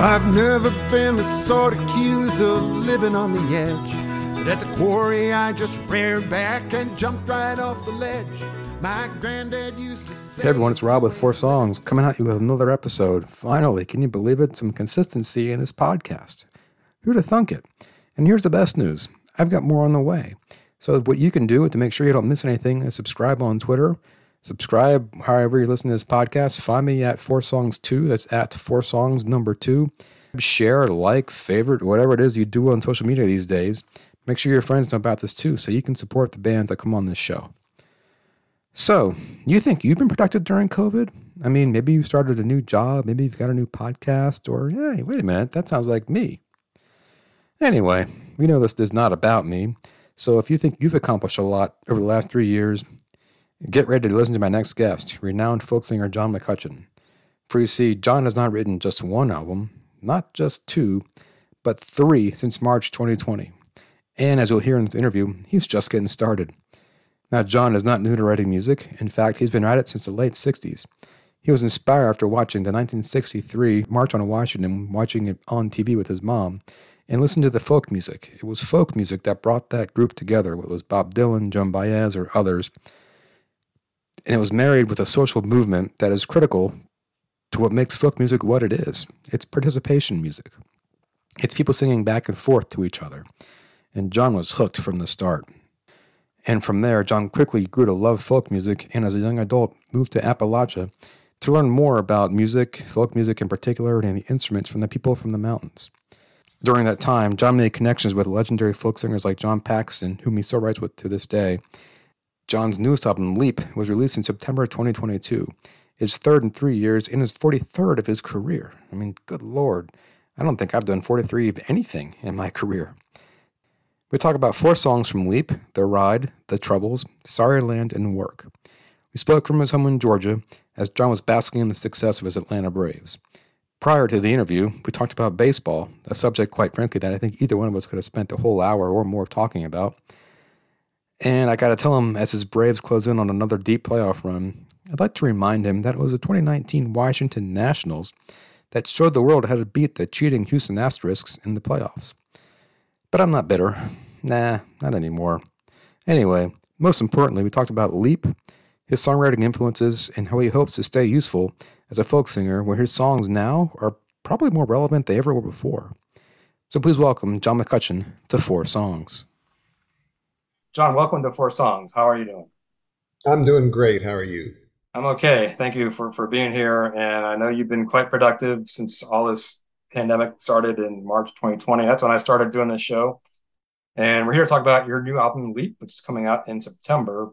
I've never been the sort accused of living on the edge. But at the quarry, I just reared back and jumped right off the ledge. My granddad used to say. Hey everyone, it's Rob with Four Songs coming at you with another episode. Finally, can you believe it? Some consistency in this podcast. Who'd have thunk it? And here's the best news I've got more on the way. So, what you can do to make sure you don't miss anything is subscribe on Twitter. Subscribe however you're listening to this podcast. Find me at Four Songs 2. That's at Four Songs number 2. Share, like, favorite, whatever it is you do on social media these days. Make sure your friends know about this too so you can support the bands that come on this show. So, you think you've been protected during COVID? I mean, maybe you started a new job, maybe you've got a new podcast, or hey, wait a minute, that sounds like me. Anyway, we know this is not about me. So if you think you've accomplished a lot over the last three years, get ready to listen to my next guest, renowned folk singer John McCutcheon. For you see, John has not written just one album, not just two, but three since March 2020. And as you'll hear in this interview, he's just getting started. Now, John is not new to writing music. In fact, he's been at it since the late 60s. He was inspired after watching the 1963 March on Washington, watching it on TV with his mom, and listened to the folk music. It was folk music that brought that group together. It was Bob Dylan, Joan Baez, or others. And it was married with a social movement that is critical to what makes folk music what it is. It's participation music. It's people singing back and forth to each other. And John was hooked from the start. And from there, John quickly grew to love folk music and as a young adult moved to Appalachia to learn more about music, folk music in particular, and the instruments from the people from the mountains. During that time, John made connections with legendary folk singers like John Paxton, whom he still writes with to this day. John's newest album, Leap, was released in September 2022, his third in three years and his 43rd of his career. I mean, good lord, I don't think I've done 43 of anything in my career. We talk about four songs from Leap The Ride, The Troubles, Sorry Land, and Work. We spoke from his home in Georgia as John was basking in the success of his Atlanta Braves. Prior to the interview, we talked about baseball, a subject, quite frankly, that I think either one of us could have spent a whole hour or more talking about. And I got to tell him, as his Braves close in on another deep playoff run, I'd like to remind him that it was the 2019 Washington Nationals that showed the world how to beat the cheating Houston Asterisks in the playoffs. But I'm not bitter. Nah, not anymore. Anyway, most importantly, we talked about Leap, his songwriting influences, and how he hopes to stay useful as a folk singer, where his songs now are probably more relevant than they ever were before. So please welcome John McCutcheon to Four Songs. John, welcome to Four Songs. How are you doing? I'm doing great. How are you? I'm okay. Thank you for, for being here. And I know you've been quite productive since all this pandemic started in March 2020. That's when I started doing this show. And we're here to talk about your new album, Leap, which is coming out in September.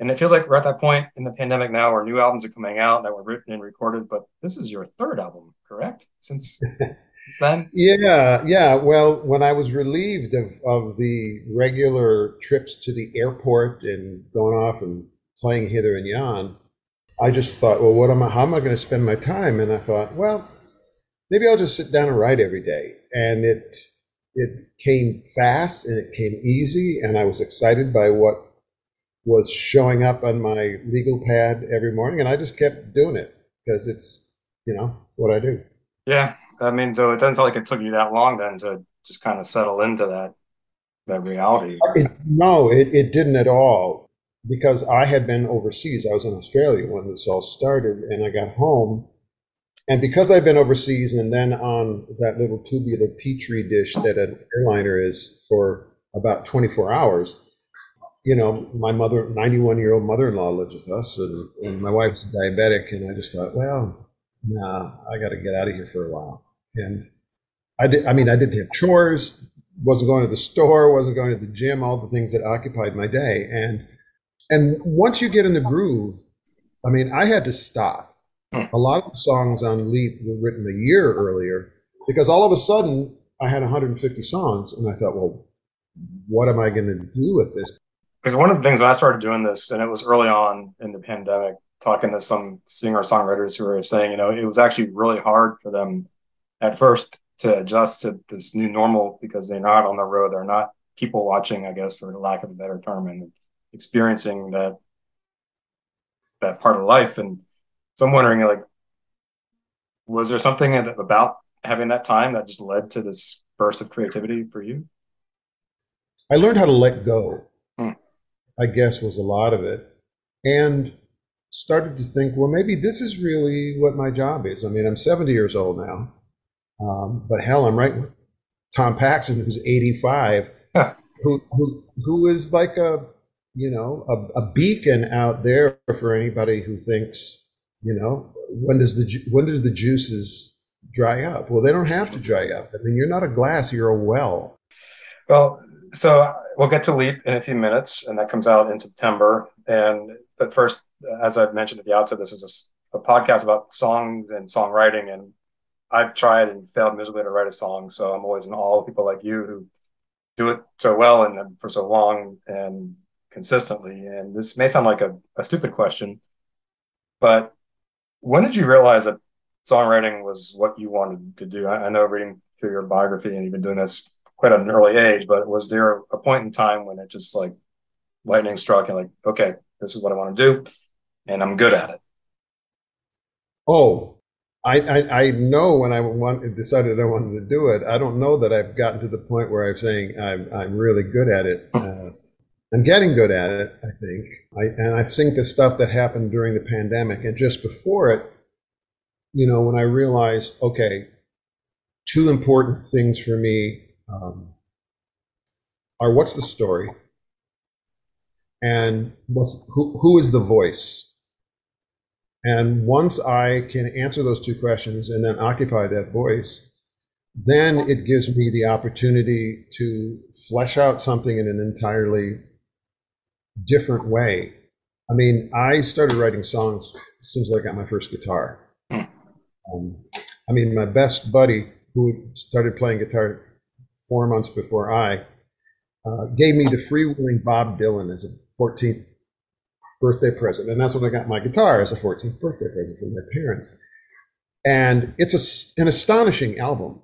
And it feels like we're at that point in the pandemic now where new albums are coming out that were written and recorded, but this is your third album, correct? Since, since then? Yeah, yeah. Well, when I was relieved of, of the regular trips to the airport and going off and playing hither and yon, I just thought, well, what am I, how am I going to spend my time? And I thought, well, maybe I'll just sit down and write every day. And it, it came fast and it came easy. And I was excited by what was showing up on my legal pad every morning, and I just kept doing it because it's you know what I do. Yeah, I mean, so it doesn't sound like it took you that long then to just kind of settle into that that reality. It, no, it, it didn't at all because I had been overseas. I was in Australia when this all started, and I got home. And because I've been overseas and then on that little tubular petri dish that an airliner is for about 24 hours, you know, my mother, 91 year old mother in law lives with us, and, and my wife's diabetic. And I just thought, well, nah, I got to get out of here for a while. And I did, I mean, I didn't have chores, wasn't going to the store, wasn't going to the gym, all the things that occupied my day. And, and once you get in the groove, I mean, I had to stop. Hmm. A lot of the songs on Leap were written a year earlier because all of a sudden I had 150 songs, and I thought, well, what am I going to do with this? because one of the things when I started doing this, and it was early on in the pandemic, talking to some singer songwriters who were saying, you know, it was actually really hard for them at first to adjust to this new normal because they're not on the road, they're not people watching, I guess, for lack of a better term, and experiencing that that part of life. And so I'm wondering, like, was there something about having that time that just led to this burst of creativity for you? I learned how to let go, hmm. I guess, was a lot of it. And started to think, well, maybe this is really what my job is. I mean, I'm 70 years old now, um, but hell, I'm right with Tom Paxton, who's 85, who, who, who is like a, you know, a, a, beacon out there for anybody who thinks, you know, when does the when do the juices dry up? Well, they don't have to dry up. I mean, you're not a glass; you're a well. Well, so we'll get to Leap in a few minutes, and that comes out in September. And but first, as I've mentioned at the outset, this is a, a podcast about songs and songwriting, and I've tried and failed miserably to write a song. So I'm always in awe of people like you who do it so well and uh, for so long and consistently. And this may sound like a, a stupid question, but when did you realize that songwriting was what you wanted to do? I, I know reading through your biography and you've been doing this quite at an early age, but was there a point in time when it just like lightning struck and like, okay, this is what I want to do, and I'm good at it? Oh, I, I, I know when I want, decided I wanted to do it. I don't know that I've gotten to the point where I'm saying I'm, I'm really good at it. Uh, I'm getting good at it, I think. I, and I think the stuff that happened during the pandemic and just before it, you know, when I realized, okay, two important things for me um, are what's the story and what's who, who is the voice and once i can answer those two questions and then occupy that voice then it gives me the opportunity to flesh out something in an entirely different way i mean i started writing songs as soon as i got my first guitar hmm. um, i mean my best buddy who started playing guitar four months before I, uh, gave me the freewheeling Bob Dylan as a 14th birthday present. And that's when I got my guitar as a 14th birthday present from my parents. And it's a, an astonishing album.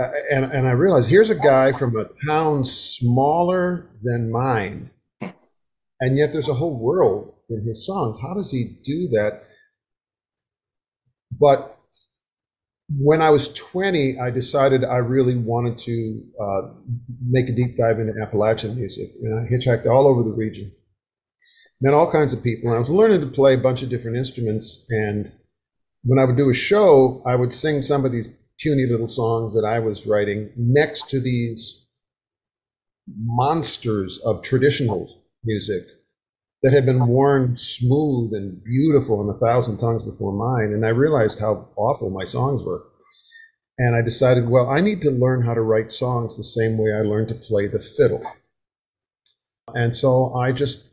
Uh, and, and I realized here's a guy from a town smaller than mine. And yet there's a whole world in his songs. How does he do that? But when I was 20, I decided I really wanted to uh, make a deep dive into Appalachian music. And I hitchhiked all over the region, met all kinds of people. And I was learning to play a bunch of different instruments. And when I would do a show, I would sing some of these puny little songs that I was writing next to these monsters of traditional music that had been worn smooth and beautiful in a thousand tongues before mine. And I realized how awful my songs were. And I decided, well, I need to learn how to write songs the same way I learned to play the fiddle. And so I just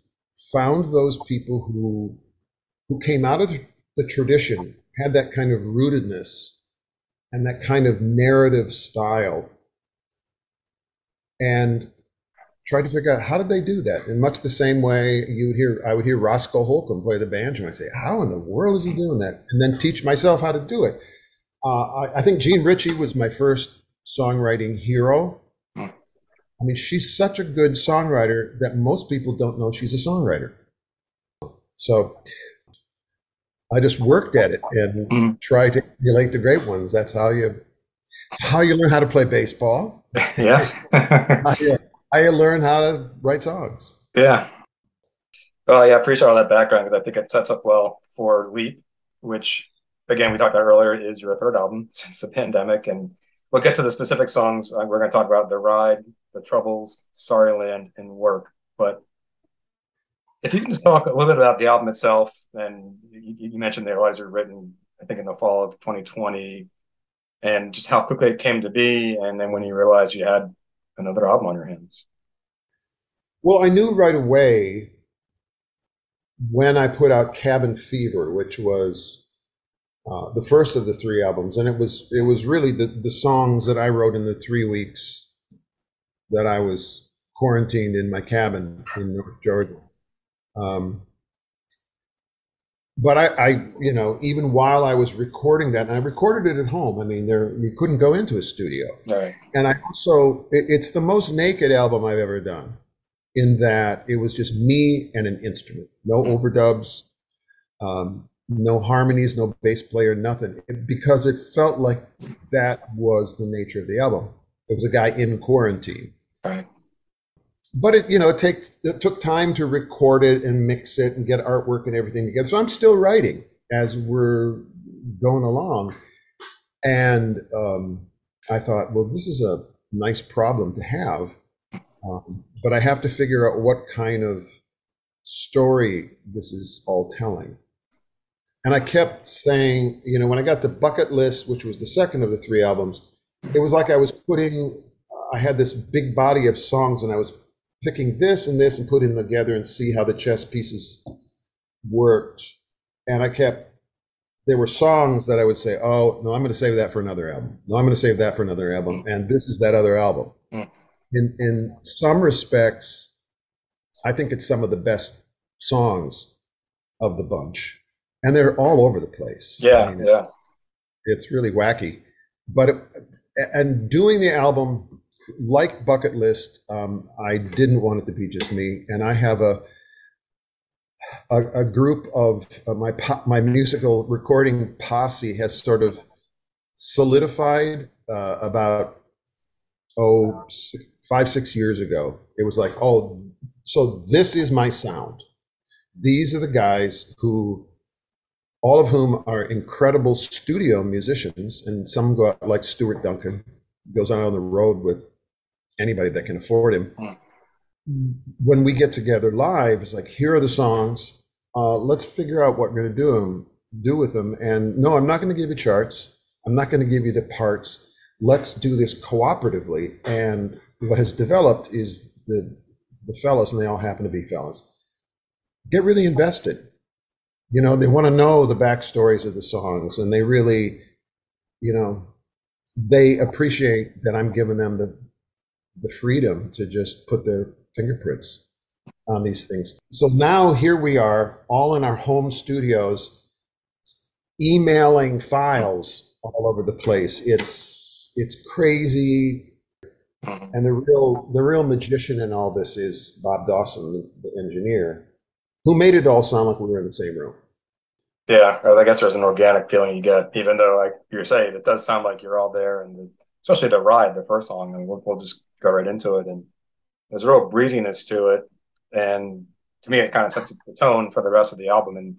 found those people who who came out of the tradition, had that kind of rootedness and that kind of narrative style. And tried to figure out how did they do that? In much the same way you would hear i would hear roscoe holcomb play the banjo and i'd say how in the world is he doing that? And then teach myself how to do it. Uh, I, I, think Jean Ritchie was my first songwriting hero i mean she's such a good songwriter that most people don't know she's a songwriter so i just worked at it and mm. tried to emulate the great ones that's how you how you learn how to play baseball yeah how you learn how to write songs. Yeah. Well, yeah, I appreciate all that background because I think it sets up well for Leap, which again we talked about earlier is your third album since the pandemic, and we'll get to the specific songs. Uh, we're going to talk about the ride, the troubles, Sorry Land, and work. But if you can just talk a little bit about the album itself, and you, you mentioned the were written, I think, in the fall of 2020, and just how quickly it came to be, and then when you realized you had another album on your hands? Well, I knew right away when I put out Cabin Fever, which was uh, the first of the three albums, and it was it was really the, the songs that I wrote in the three weeks that I was quarantined in my cabin in North Georgia. Um, but I, I, you know, even while I was recording that, and I recorded it at home. I mean, there we couldn't go into a studio. Right. And I also, it, it's the most naked album I've ever done, in that it was just me and an instrument, no overdubs. Um, no harmonies, no bass player, nothing, because it felt like that was the nature of the album. It was a guy in quarantine. But it, you know, it takes it took time to record it and mix it and get artwork and everything together. So I'm still writing as we're going along, and um, I thought, well, this is a nice problem to have, um, but I have to figure out what kind of story this is all telling. And I kept saying, you know, when I got the bucket list, which was the second of the three albums, it was like I was putting, I had this big body of songs and I was picking this and this and putting them together and see how the chess pieces worked. And I kept, there were songs that I would say, oh, no, I'm going to save that for another album. No, I'm going to save that for another album. And this is that other album. Mm. In, in some respects, I think it's some of the best songs of the bunch and they're all over the place. Yeah, I mean, yeah. It, it's really wacky, but it, and doing the album like Bucket List, um, I didn't want it to be just me, and I have a a, a group of uh, my my musical recording posse has sort of solidified uh, about oh six, five six years ago. It was like oh, so this is my sound. These are the guys who all of whom are incredible studio musicians, and some go out like Stuart Duncan, goes out on the road with anybody that can afford him. Hmm. When we get together live, it's like, here are the songs. Uh, let's figure out what we're going to do them, do with them. And no, I'm not going to give you charts. I'm not going to give you the parts. Let's do this cooperatively. And what has developed is the the fellows, and they all happen to be fellows, get really invested you know they want to know the backstories of the songs and they really you know they appreciate that i'm giving them the the freedom to just put their fingerprints on these things. So now here we are all in our home studios emailing files all over the place. It's it's crazy. And the real the real magician in all this is bob dawson the engineer who made it all sound like we were in the same room. Yeah, I guess there's an organic feeling you get, even though, like you're saying, it does sound like you're all there, and the, especially the ride, the first song, and we'll, we'll just go right into it. And there's a real breeziness to it, and to me, it kind of sets the tone for the rest of the album. And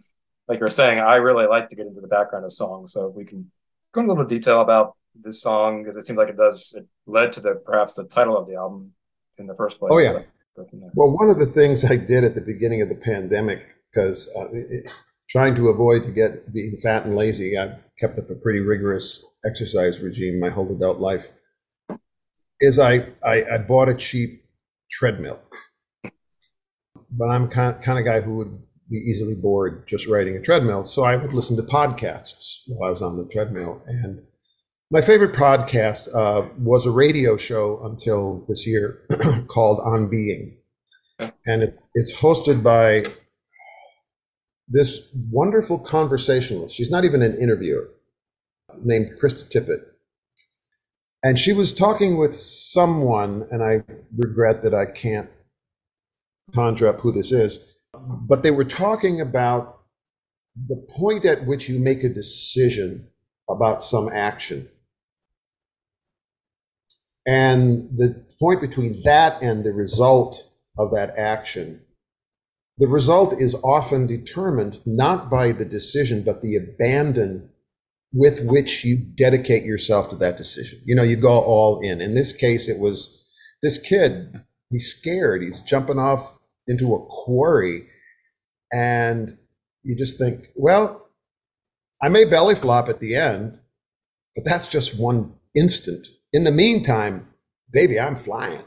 like you're saying, I really like to get into the background of songs, so if we can go into a little detail about this song because it seems like it does. It led to the perhaps the title of the album in the first place. Oh yeah. Well, one of the things I did at the beginning of the pandemic, because uh, trying to avoid to get being fat and lazy, I've kept up a pretty rigorous exercise regime my whole adult life. Is I I, I bought a cheap treadmill, but I'm kind kind of guy who would be easily bored just riding a treadmill, so I would listen to podcasts while I was on the treadmill and my favorite podcast uh, was a radio show until this year called On Being. And it, it's hosted by this wonderful conversationalist. She's not even an interviewer, named Krista Tippett. And she was talking with someone, and I regret that I can't conjure up who this is, but they were talking about the point at which you make a decision about some action. And the point between that and the result of that action, the result is often determined not by the decision, but the abandon with which you dedicate yourself to that decision. You know, you go all in. In this case, it was this kid, he's scared, he's jumping off into a quarry. And you just think, well, I may belly flop at the end, but that's just one instant in the meantime, baby, I'm flying.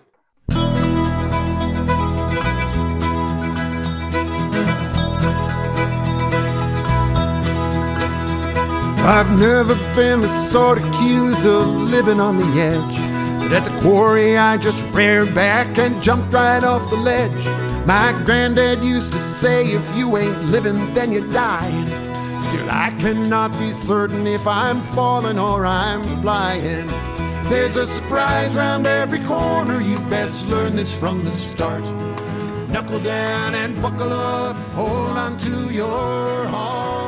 I've never been the sort accused of living on the edge. But at the quarry, I just reared back and jumped right off the ledge. My granddad used to say, if you ain't living, then you die. Still, I cannot be certain if I'm falling or I'm flying. There's a surprise round every corner. You best learn this from the start. Knuckle down and buckle up. Hold on to your heart.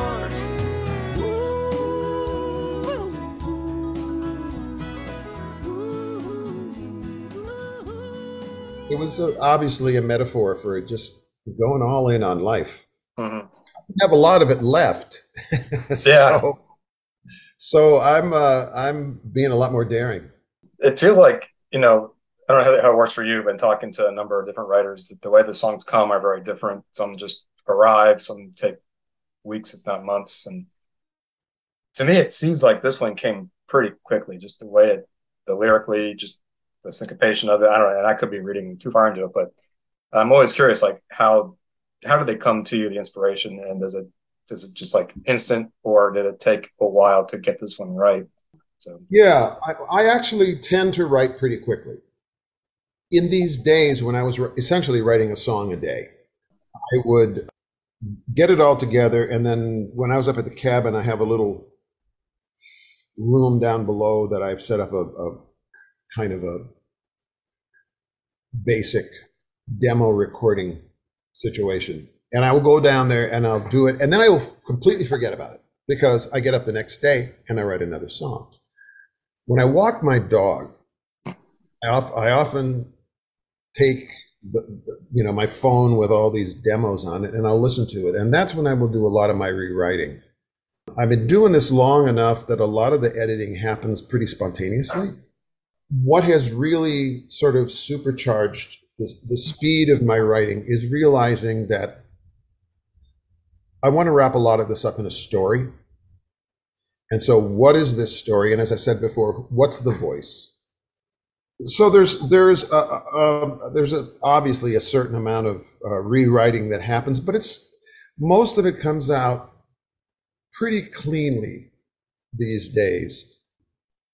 It was a, obviously a metaphor for just going all in on life. Mm-hmm. have a lot of it left. yeah. so, so I'm uh, I'm being a lot more daring. It feels like you know I don't know how, it works for you, but talking to a number of different writers, that the way the songs come are very different. Some just arrive, some take weeks, if not months. And to me, it seems like this one came pretty quickly, just the way it, the lyrically, just the syncopation of it. I don't know, and I could be reading too far into it, but I'm always curious, like how how did they come to you, the inspiration, and does it does it just like instant, or did it take a while to get this one right? So yeah, I, I actually tend to write pretty quickly. In these days, when I was essentially writing a song a day, I would get it all together, and then when I was up at the cabin, I have a little room down below that I've set up a, a kind of a basic demo recording situation. And I will go down there and I'll do it. And then I will completely forget about it because I get up the next day and I write another song. When I walk my dog, I, often take you know my phone with all these demos on it and I'll listen to it. And that's when I will do a lot of my rewriting. I've been doing this long enough that a lot of the editing happens pretty spontaneously. What has really sort of supercharged the, the speed of my writing is realizing that I want to wrap a lot of this up in a story. And so, what is this story? And as I said before, what's the voice? So there's there's a, a, there's a, obviously a certain amount of uh, rewriting that happens, but it's most of it comes out pretty cleanly these days.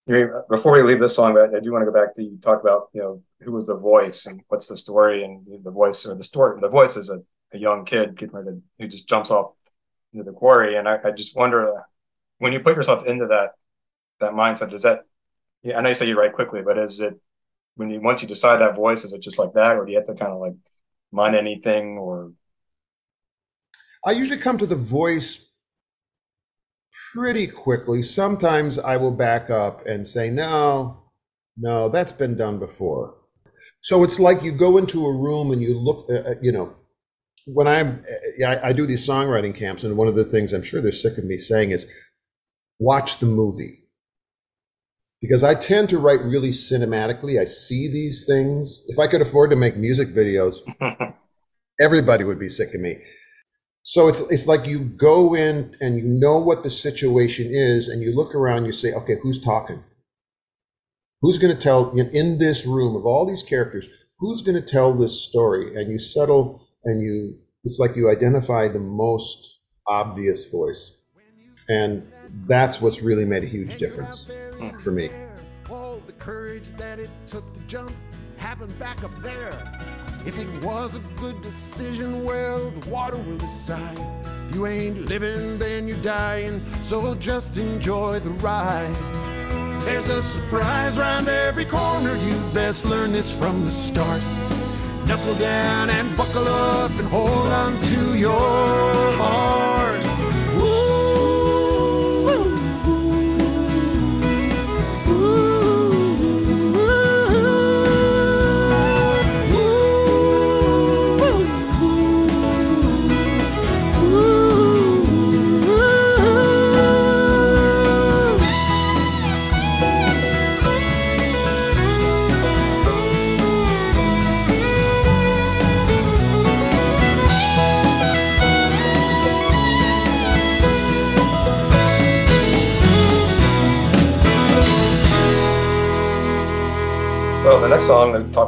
Before we leave this song, I do want to go back to you talk about you know who was the voice and what's the story and the voice or the story. The voice is a, a young kid to, who just jumps off into the quarry, and I, I just wonder when you put yourself into that that mindset, does that? Yeah, I know you say you write quickly, but is it when you once you decide that voice, is it just like that, or do you have to kind of like mind anything or? I usually come to the voice pretty quickly. Sometimes I will back up and say, no, no, that's been done before. So it's like you go into a room and you look, uh, uh you know, when I'm, uh, I, I do these songwriting camps, and one of the things I'm sure they're sick of me saying is, watch the movie. Because I tend to write really cinematically. I see these things. If I could afford to make music videos, everybody would be sick of me. So it's it's like you go in and you know what the situation is, and you look around. You say, okay, who's talking? Who's going to tell in this room of all these characters? Who's going to tell this story? And you settle and you. It's like you identify the most obvious voice, and that's what's really made a huge difference for me. All the courage that it took to jump happened back up there. If it was a good decision, well, the water will decide. If you ain't living, then you're dying. So just enjoy the ride. There's a surprise round every corner. You best learn this from the start. Knuckle down and buckle up and hold on to your heart.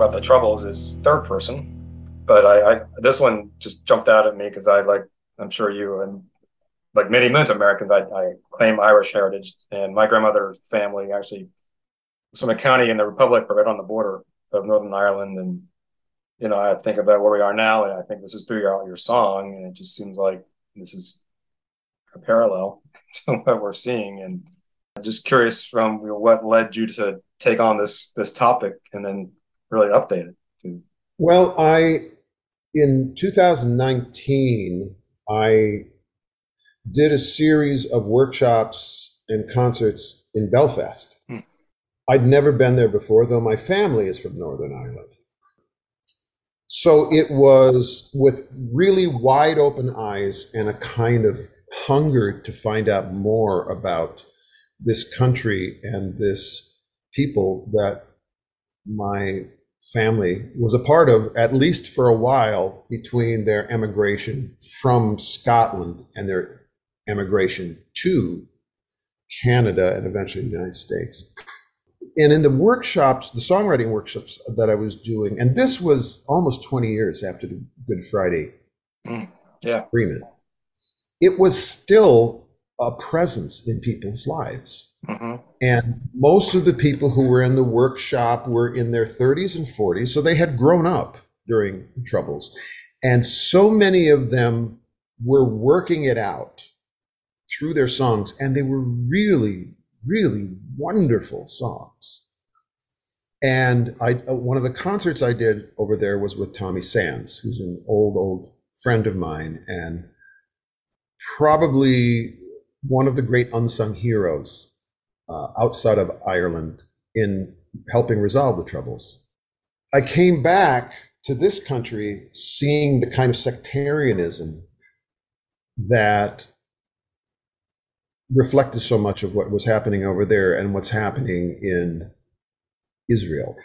About the troubles is third person, but I, I this one just jumped out at me because I like I'm sure you and like many millions of Americans, I, I claim Irish heritage, and my grandmother's family actually was from a county in the Republic, right on the border of Northern Ireland, and you know I think about where we are now, and I think this is through your your song, and it just seems like this is a parallel to what we're seeing, and I'm just curious from what led you to take on this this topic and then really updated. To... Well, I in 2019 I did a series of workshops and concerts in Belfast. Hmm. I'd never been there before, though my family is from Northern Ireland. So it was with really wide open eyes and a kind of hunger to find out more about this country and this people that my family was a part of, at least for a while, between their emigration from Scotland and their emigration to Canada and eventually the United States. And in the workshops, the songwriting workshops that I was doing, and this was almost 20 years after the Good Friday mm, yeah. agreement, it was still a presence in people's lives. Mm-hmm. And most of the people who were in the workshop were in their 30s and 40s, so they had grown up during the Troubles. And so many of them were working it out through their songs, and they were really, really wonderful songs. And I, uh, one of the concerts I did over there was with Tommy Sands, who's an old, old friend of mine, and probably one of the great unsung heroes uh, outside of Ireland in helping resolve the troubles. I came back to this country seeing the kind of sectarianism that reflected so much of what was happening over there and what's happening in Israel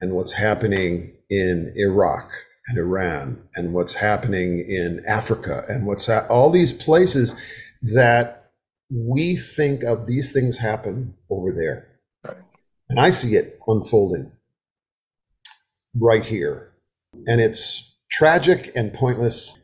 and what's happening in Iraq and Iran and what's happening in Africa and what's ha- all these places that we think of these things happen over there. And I see it unfolding right here. And it's tragic and pointless.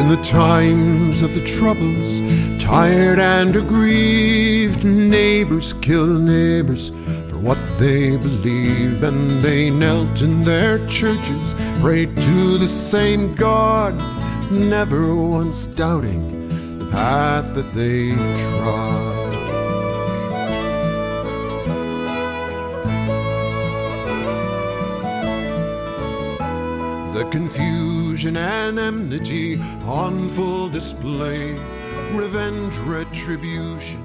In the times of the troubles, tired and aggrieved, neighbors kill neighbors for what they believed, Then they knelt in their churches, prayed to the same God, never once doubting the path that they trod. The confusion and enmity on full display. Revenge, retribution,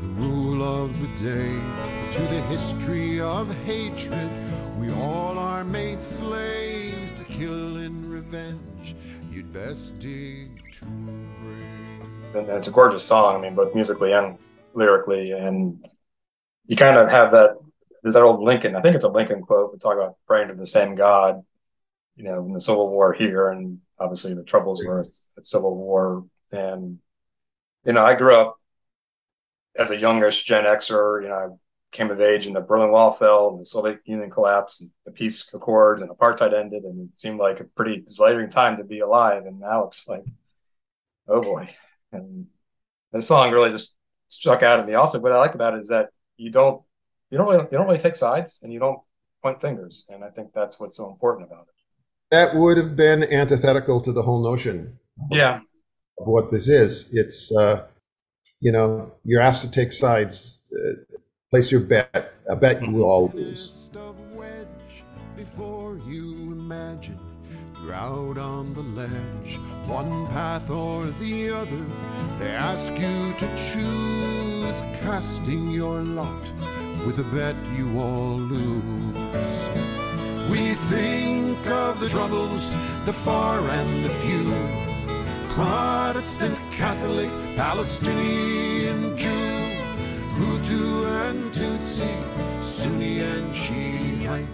the rule of the day. To the history of hatred, we all are made slaves to kill in revenge. You'd best dig. And it's a gorgeous song, I mean, both musically and lyrically. And you kind of have that, there's that old Lincoln, I think it's a Lincoln quote, we talk about praying to the same God you know, in the Civil War here, and obviously the troubles were the Civil War. And you know, I grew up as a youngish Gen Xer. You know, came of age, and the Berlin Wall fell, and the Soviet Union collapsed, and the peace accord, and apartheid ended, and it seemed like a pretty exhilarating time to be alive. And now it's like, oh boy! And the song really just struck out at me. Also, what I liked about it is that you don't you don't really you don't really take sides, and you don't point fingers, and I think that's what's so important about it that would have been antithetical to the whole notion yeah of what this is it's uh, you know you're asked to take sides uh, place your bet. I bet you will all lose. Before you imagine you're out on the ledge one path or the other they ask you to choose casting your lot with a bet you all lose. We think of the troubles, the far and the few. Protestant, Catholic, Palestinian, Jew, Hutu and Tutsi, Sunni and Shiite,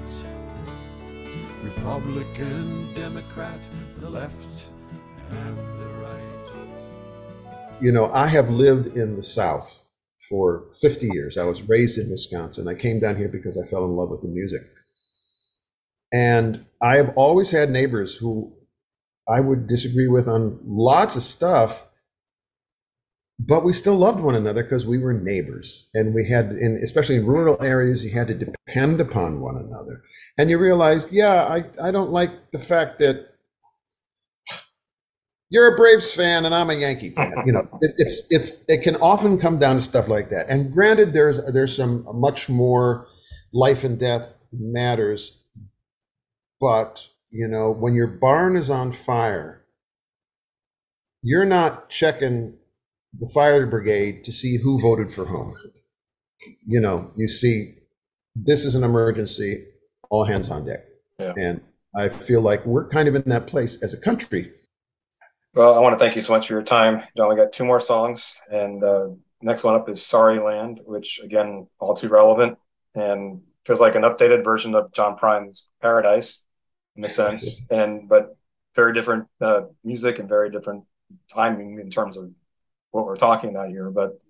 Republican, Democrat, the left and the right. You know, I have lived in the South for 50 years. I was raised in Wisconsin. I came down here because I fell in love with the music. And I have always had neighbors who I would disagree with on lots of stuff, but we still loved one another because we were neighbors. And we had, in, especially in rural areas, you had to depend upon one another. And you realized, yeah, I, I don't like the fact that you're a Braves fan and I'm a Yankee fan. You know, it, it's it's it can often come down to stuff like that. And granted, there's there's some much more life and death matters but, you know, when your barn is on fire, you're not checking the fire brigade to see who voted for whom. You know, you see, this is an emergency, all hands on deck. Yeah. And I feel like we're kind of in that place as a country. Well, I want to thank you so much for your time. John, we got two more songs, and uh, next one up is "Sorry Land," which again, all too relevant and feels like an updated version of John Prine's "Paradise" in a sense, and but very different uh, music and very different timing in terms of what we're talking about here. But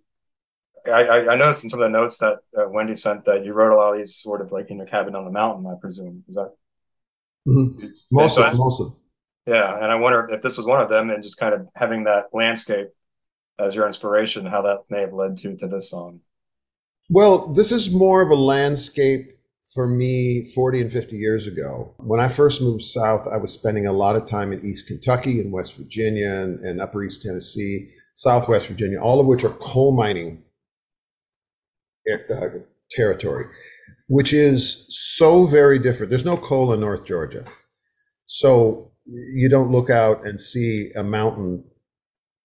I, I noticed in some of the notes that uh, Wendy sent that you wrote a lot of these sort of like in your cabin on the mountain. I presume is that mm-hmm. most of most of yeah, and I wonder if this was one of them, and just kind of having that landscape as your inspiration, how that may have led to to this song. Well, this is more of a landscape for me 40 and 50 years ago. When I first moved south, I was spending a lot of time in East Kentucky and West Virginia and, and Upper East Tennessee, Southwest Virginia, all of which are coal mining uh, territory, which is so very different. There's no coal in North Georgia. So you don't look out and see a mountain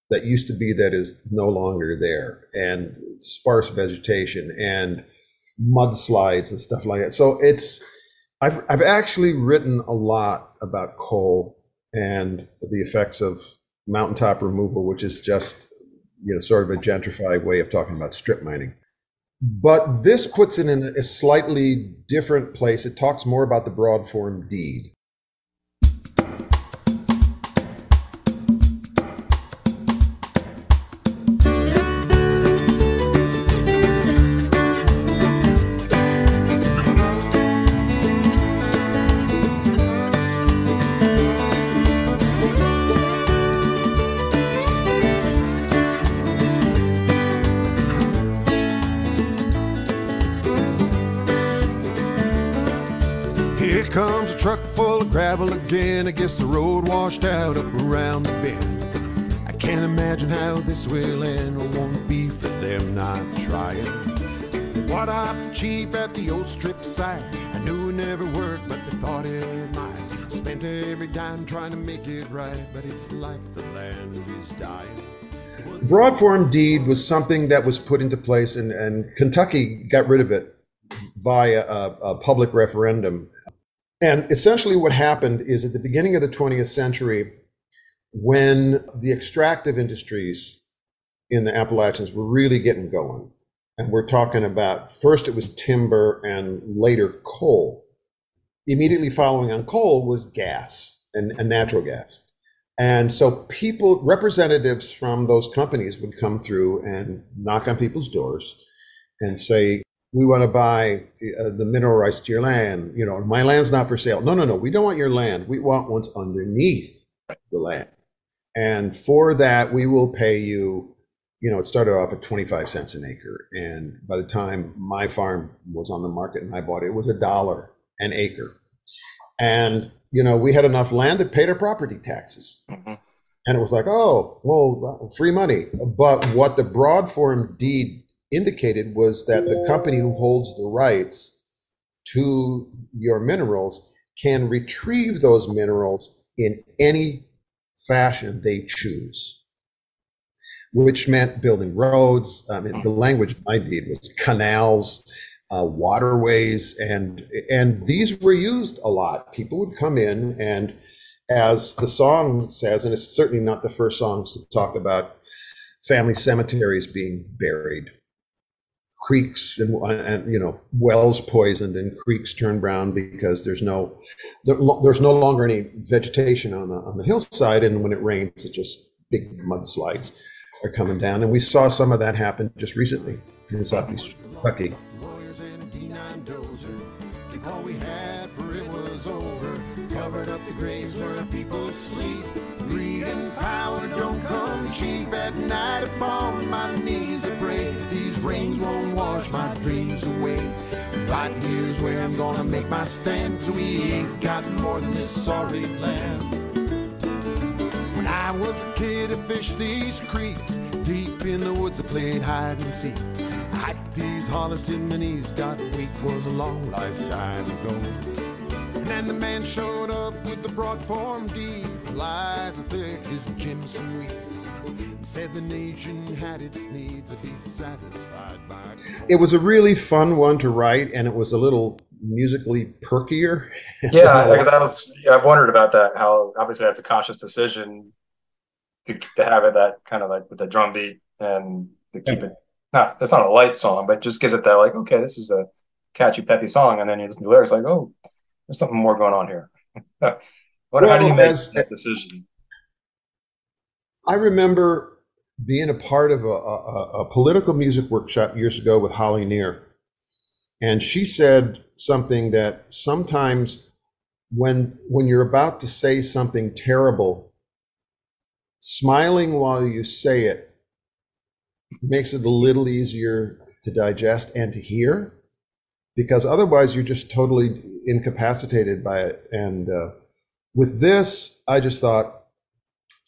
that used to be that is no longer there and sparse vegetation and mudslides and stuff like that. So it's I've I've actually written a lot about coal and the effects of mountaintop removal, which is just you know sort of a gentrified way of talking about strip mining. But this puts it in a slightly different place. It talks more about the broad form deed. Every dime trying to make it right, but it's like the land is dying. Broad form deed was something that was put into place, and, and Kentucky got rid of it via a, a public referendum and essentially, what happened is at the beginning of the 20th century, when the extractive industries in the Appalachians were really getting going, and we're talking about first it was timber and later coal. Immediately following on coal was gas and, and natural gas. And so people, representatives from those companies would come through and knock on people's doors and say, we want to buy uh, the mineral rights to your land. You know, my land's not for sale. No, no, no. We don't want your land. We want what's underneath the land. And for that, we will pay you. You know, it started off at 25 cents an acre. And by the time my farm was on the market and I bought it, it was a dollar an acre. And, you know, we had enough land that paid our property taxes. Mm-hmm. And it was like, oh, well, free money. But what the broad form deed indicated was that the company who holds the rights to your minerals can retrieve those minerals in any fashion they choose, which meant building roads. I mean, the language I deed was canals, uh, waterways, and and these were used a lot. People would come in and, as the song says, and it's certainly not the first songs to talk about family cemeteries being buried creeks and, and, you know wells poisoned and creeks turned brown because there's no there's no longer any vegetation on the on the hillside and when it rains it just big mudslides are coming down and we saw some of that happen just recently in southeast Kentucky. Covered up the graves where people sleep. Greed and power don't come cheap. At night upon my knees I pray these rains won't wash my dreams away. Right here's where I'm gonna make my stand. So we ain't got more than this sorry land. When I was a kid, I fished these creeks. Deep in the woods, I played hide and seek. I these hollers till my knees got weak. Was a long lifetime ago. And the man showed up with the broad form deeds. Lies as thick as Jimson weeds Said the nation had its needs to be satisfied by. It was a really fun one to write, and it was a little musically perkier. Yeah, because I was I've wondered about that. How obviously that's a conscious decision to to have it that kind of like with the drum beat and to keep it not that's not a light song, but just gives it that like okay, this is a catchy peppy song, and then you listen to the lyrics like oh, there's something more going on here. wonder Well, how do you make as- that decision? I remember being a part of a, a, a political music workshop years ago with Holly Near. And she said something that sometimes when when you're about to say something terrible, smiling while you say it makes it a little easier to digest and to hear because otherwise you're just totally incapacitated by it. And uh, with this, I just thought,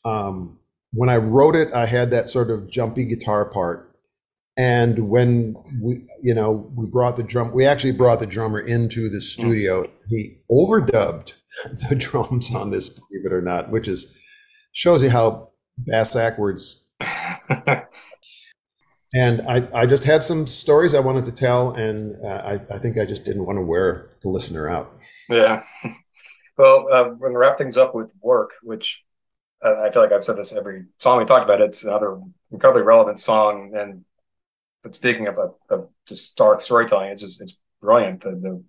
um, when I wrote it, I had that sort of jumpy guitar part. And when we, you know, we brought the drum, we actually brought the drummer into the studio. He overdubbed the drums on this, believe it or not, which is shows you how bass backwards. And I, I just had some stories I wanted to tell, and uh, I, I think I just didn't want to wear the listener out. Yeah. Well, uh, we're going to wrap things up with work, which uh, I feel like I've said this every song we talked about. It's another incredibly relevant song. And but speaking of, a, of just dark storytelling, it's just it's brilliant. The, the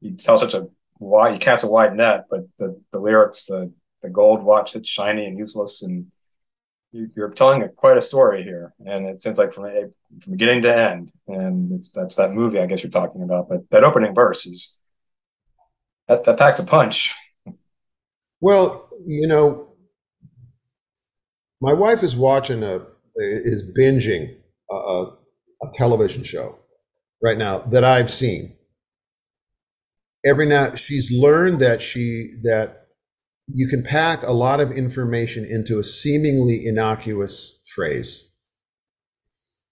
you tell such a wide, you cast a wide net, but the, the lyrics, the the gold watch that's shiny and useless, and you, you're telling a, quite a story here. And it seems like from a, from beginning to end, and it's that's that movie I guess you're talking about. But that opening verse is that, that packs a punch. Well, you know, my wife is watching a is binging a, a, a television show right now that I've seen. Every now she's learned that she that you can pack a lot of information into a seemingly innocuous phrase.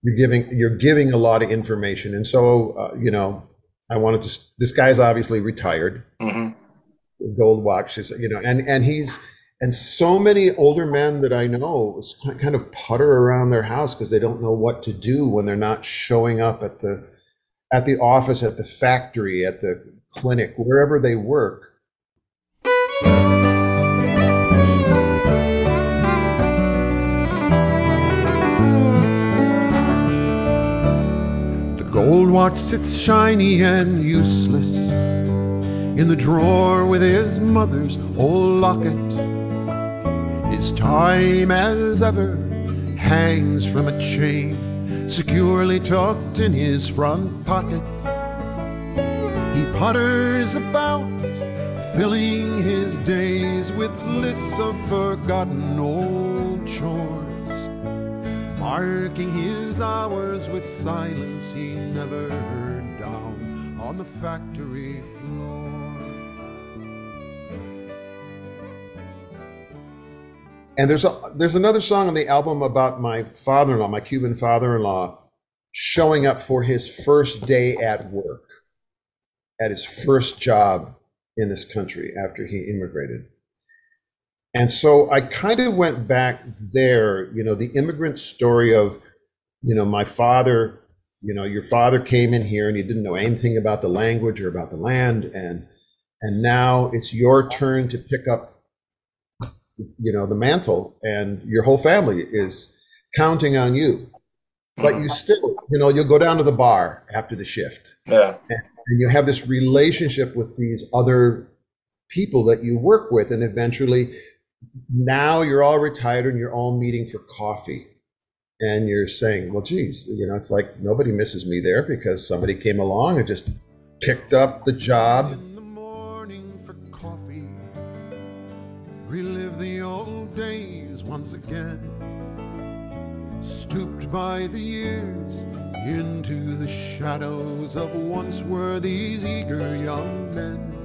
You're giving you're giving a lot of information, and so uh, you know, I wanted to. This guy's obviously retired Mm-hmm. gold watch is you know and and he's and so many older men that i know kind of putter around their house because they don't know what to do when they're not showing up at the at the office at the factory at the clinic wherever they work Gold watch sits shiny and useless in the drawer with his mother's old locket. His time as ever hangs from a chain securely tucked in his front pocket. He putters about, filling his days with lists of forgotten old chores marking his hours with silence he never heard down on the factory floor. and there's a there's another song on the album about my father-in-law my cuban father-in-law showing up for his first day at work at his first job in this country after he immigrated and so i kind of went back there you know the immigrant story of you know my father you know your father came in here and he didn't know anything about the language or about the land and and now it's your turn to pick up you know the mantle and your whole family is counting on you but you still you know you'll go down to the bar after the shift Yeah. and you have this relationship with these other people that you work with and eventually now you're all retired and you're all meeting for coffee. And you're saying well geez you know it's like nobody misses me there because somebody came along and just picked up the job. In the morning for coffee, relive the old days once again. Stooped by the years into the shadows of once were these eager young men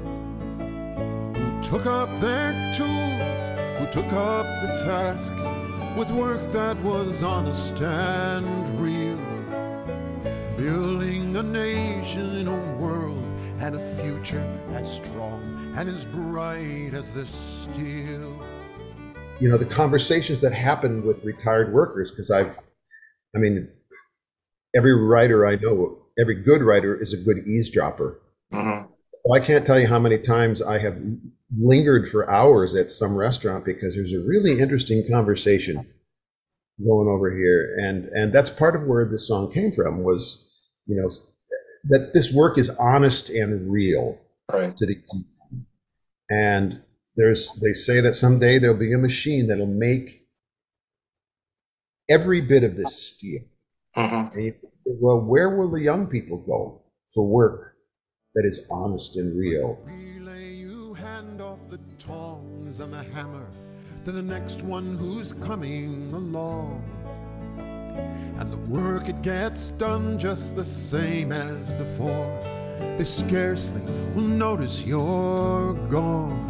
took up their tools, who took up the task with work that was honest and real building a nation in a world and a future as strong and as bright as the steel. you know, the conversations that happen with retired workers, because I've, I mean, every writer I know, every good writer is a good eavesdropper. Mm-hmm. Well, I can't tell you how many times I have lingered for hours at some restaurant because there's a really interesting conversation going over here, and and that's part of where this song came from. Was you know that this work is honest and real Right. to the and there's they say that someday there'll be a machine that'll make every bit of this steel. Mm-hmm. And you- well, where will the young people go for work that is honest and real? Off the tongs and the hammer to the next one who's coming along. And the work it gets done just the same as before. They scarcely will notice you're gone.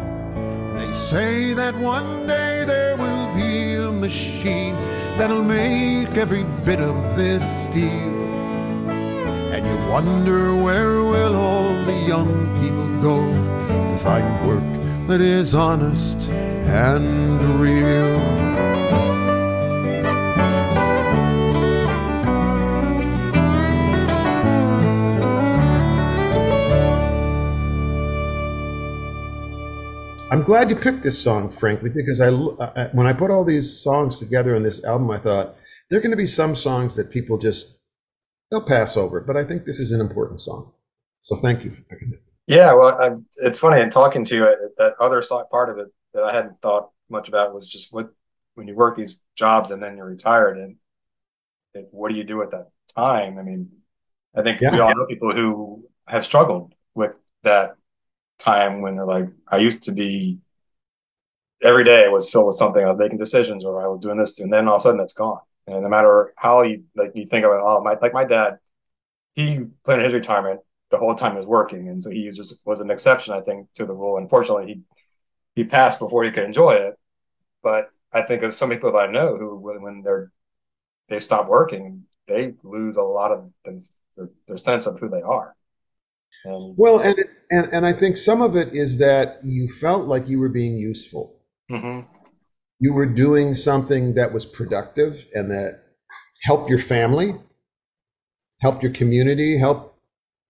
They say that one day there will be a machine that'll make every bit of this steel. And you wonder where will all the young people go to find work that is honest and real. I'm glad you picked this song, frankly, because I, I when I put all these songs together in this album, I thought there are going to be some songs that people just they'll pass over, but I think this is an important song. So thank you for picking it. Yeah, well, I, it's funny in talking to you. That other side part of it that I hadn't thought much about was just what when you work these jobs and then you're retired, and and what do you do at that time? I mean, I think we all know people who have struggled with that time when they're like, I used to be every day was filled with something. I was making decisions, or I was doing this, and then all of a sudden it's gone. And no matter how you like, you think about, it. Oh, my like my dad, he planned his retirement the whole time he was working, and so he just was an exception, I think, to the rule. Unfortunately, he he passed before he could enjoy it. But I think of so many people I know who, when they're they stop working, they lose a lot of their, their sense of who they are. And Well, and it's and, and I think some of it is that you felt like you were being useful. Mhm. You were doing something that was productive and that helped your family, helped your community, helped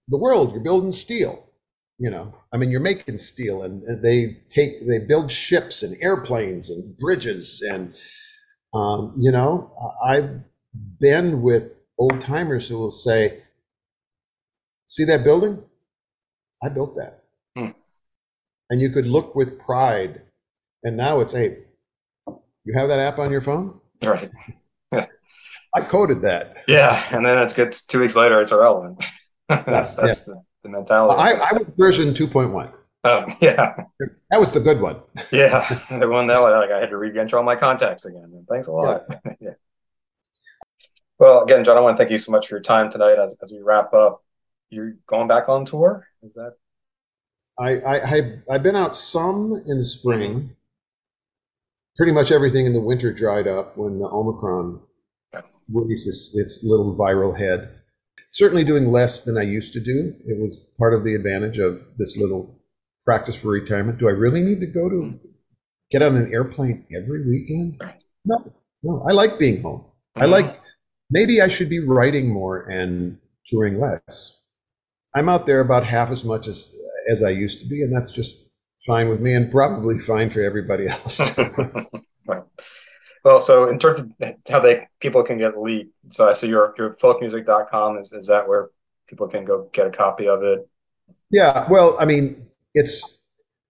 the world. You're building steel. You know, I mean, you're making steel, and they take they build ships and airplanes and bridges, and um, you know, I've been with old timers who will say, "See that building? I built that." Hmm. And you could look with pride. And now it's, hey, you have that app on your phone? right, I coded that. yeah, and then it's good. Two weeks later, it's irrelevant. that's that's the, the mentality. I, I was version 2.1. Oh, yeah, That was the good one. yeah. The one that like I had to re-enter all my contacts again. Thanks a lot. Yeah. Well, again, John, I want to thank you so much for your time tonight. As as we wrap up, you're going back on tour. Is that I, I, I, I've been out some in the mm-hmm. spring. Pretty much everything in the winter dried up when the Omicron released its, its little viral head. Certainly doing less than I used to do. It was part of the advantage of this little practice for retirement. Do I really need to go to get on an airplane every weekend? No, no. I like being home. I mm-hmm. like, maybe I should be writing more and touring less. I'm out there about half as much as as I used to be, and that's just fine with me, and probably fine for everybody else. Well, so in terms of how they people can get lead, so I see your your folkmusic.com is is that where people can go get a copy of it? yeah, well, I mean, it's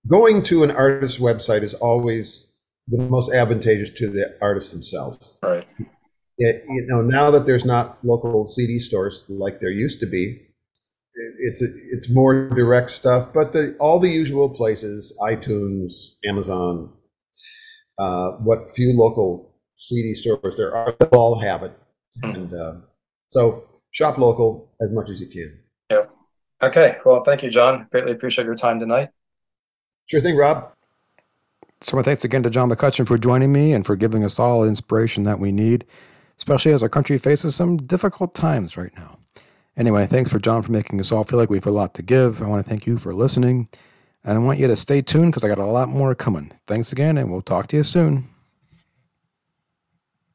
going to an artist's website is always the most advantageous to the artists themselves. Right. It, you know, now that there's not local CD stores like there used to be, it- it's a, it's more direct stuff. But the all the usual places, iTunes, Amazon, uh, what few local CD stores there are, they'll all have it. And uh, so shop local as much as you can. Yeah. Okay. Well, thank you, John. Greatly appreciate your time tonight. Sure thing, Rob. So, my thanks again to John McCutcheon for joining me and for giving us all inspiration that we need, especially as our country faces some difficult times right now. Anyway, thanks for John for making us all feel like we have a lot to give. I want to thank you for listening, and I want you to stay tuned because I got a lot more coming. Thanks again, and we'll talk to you soon.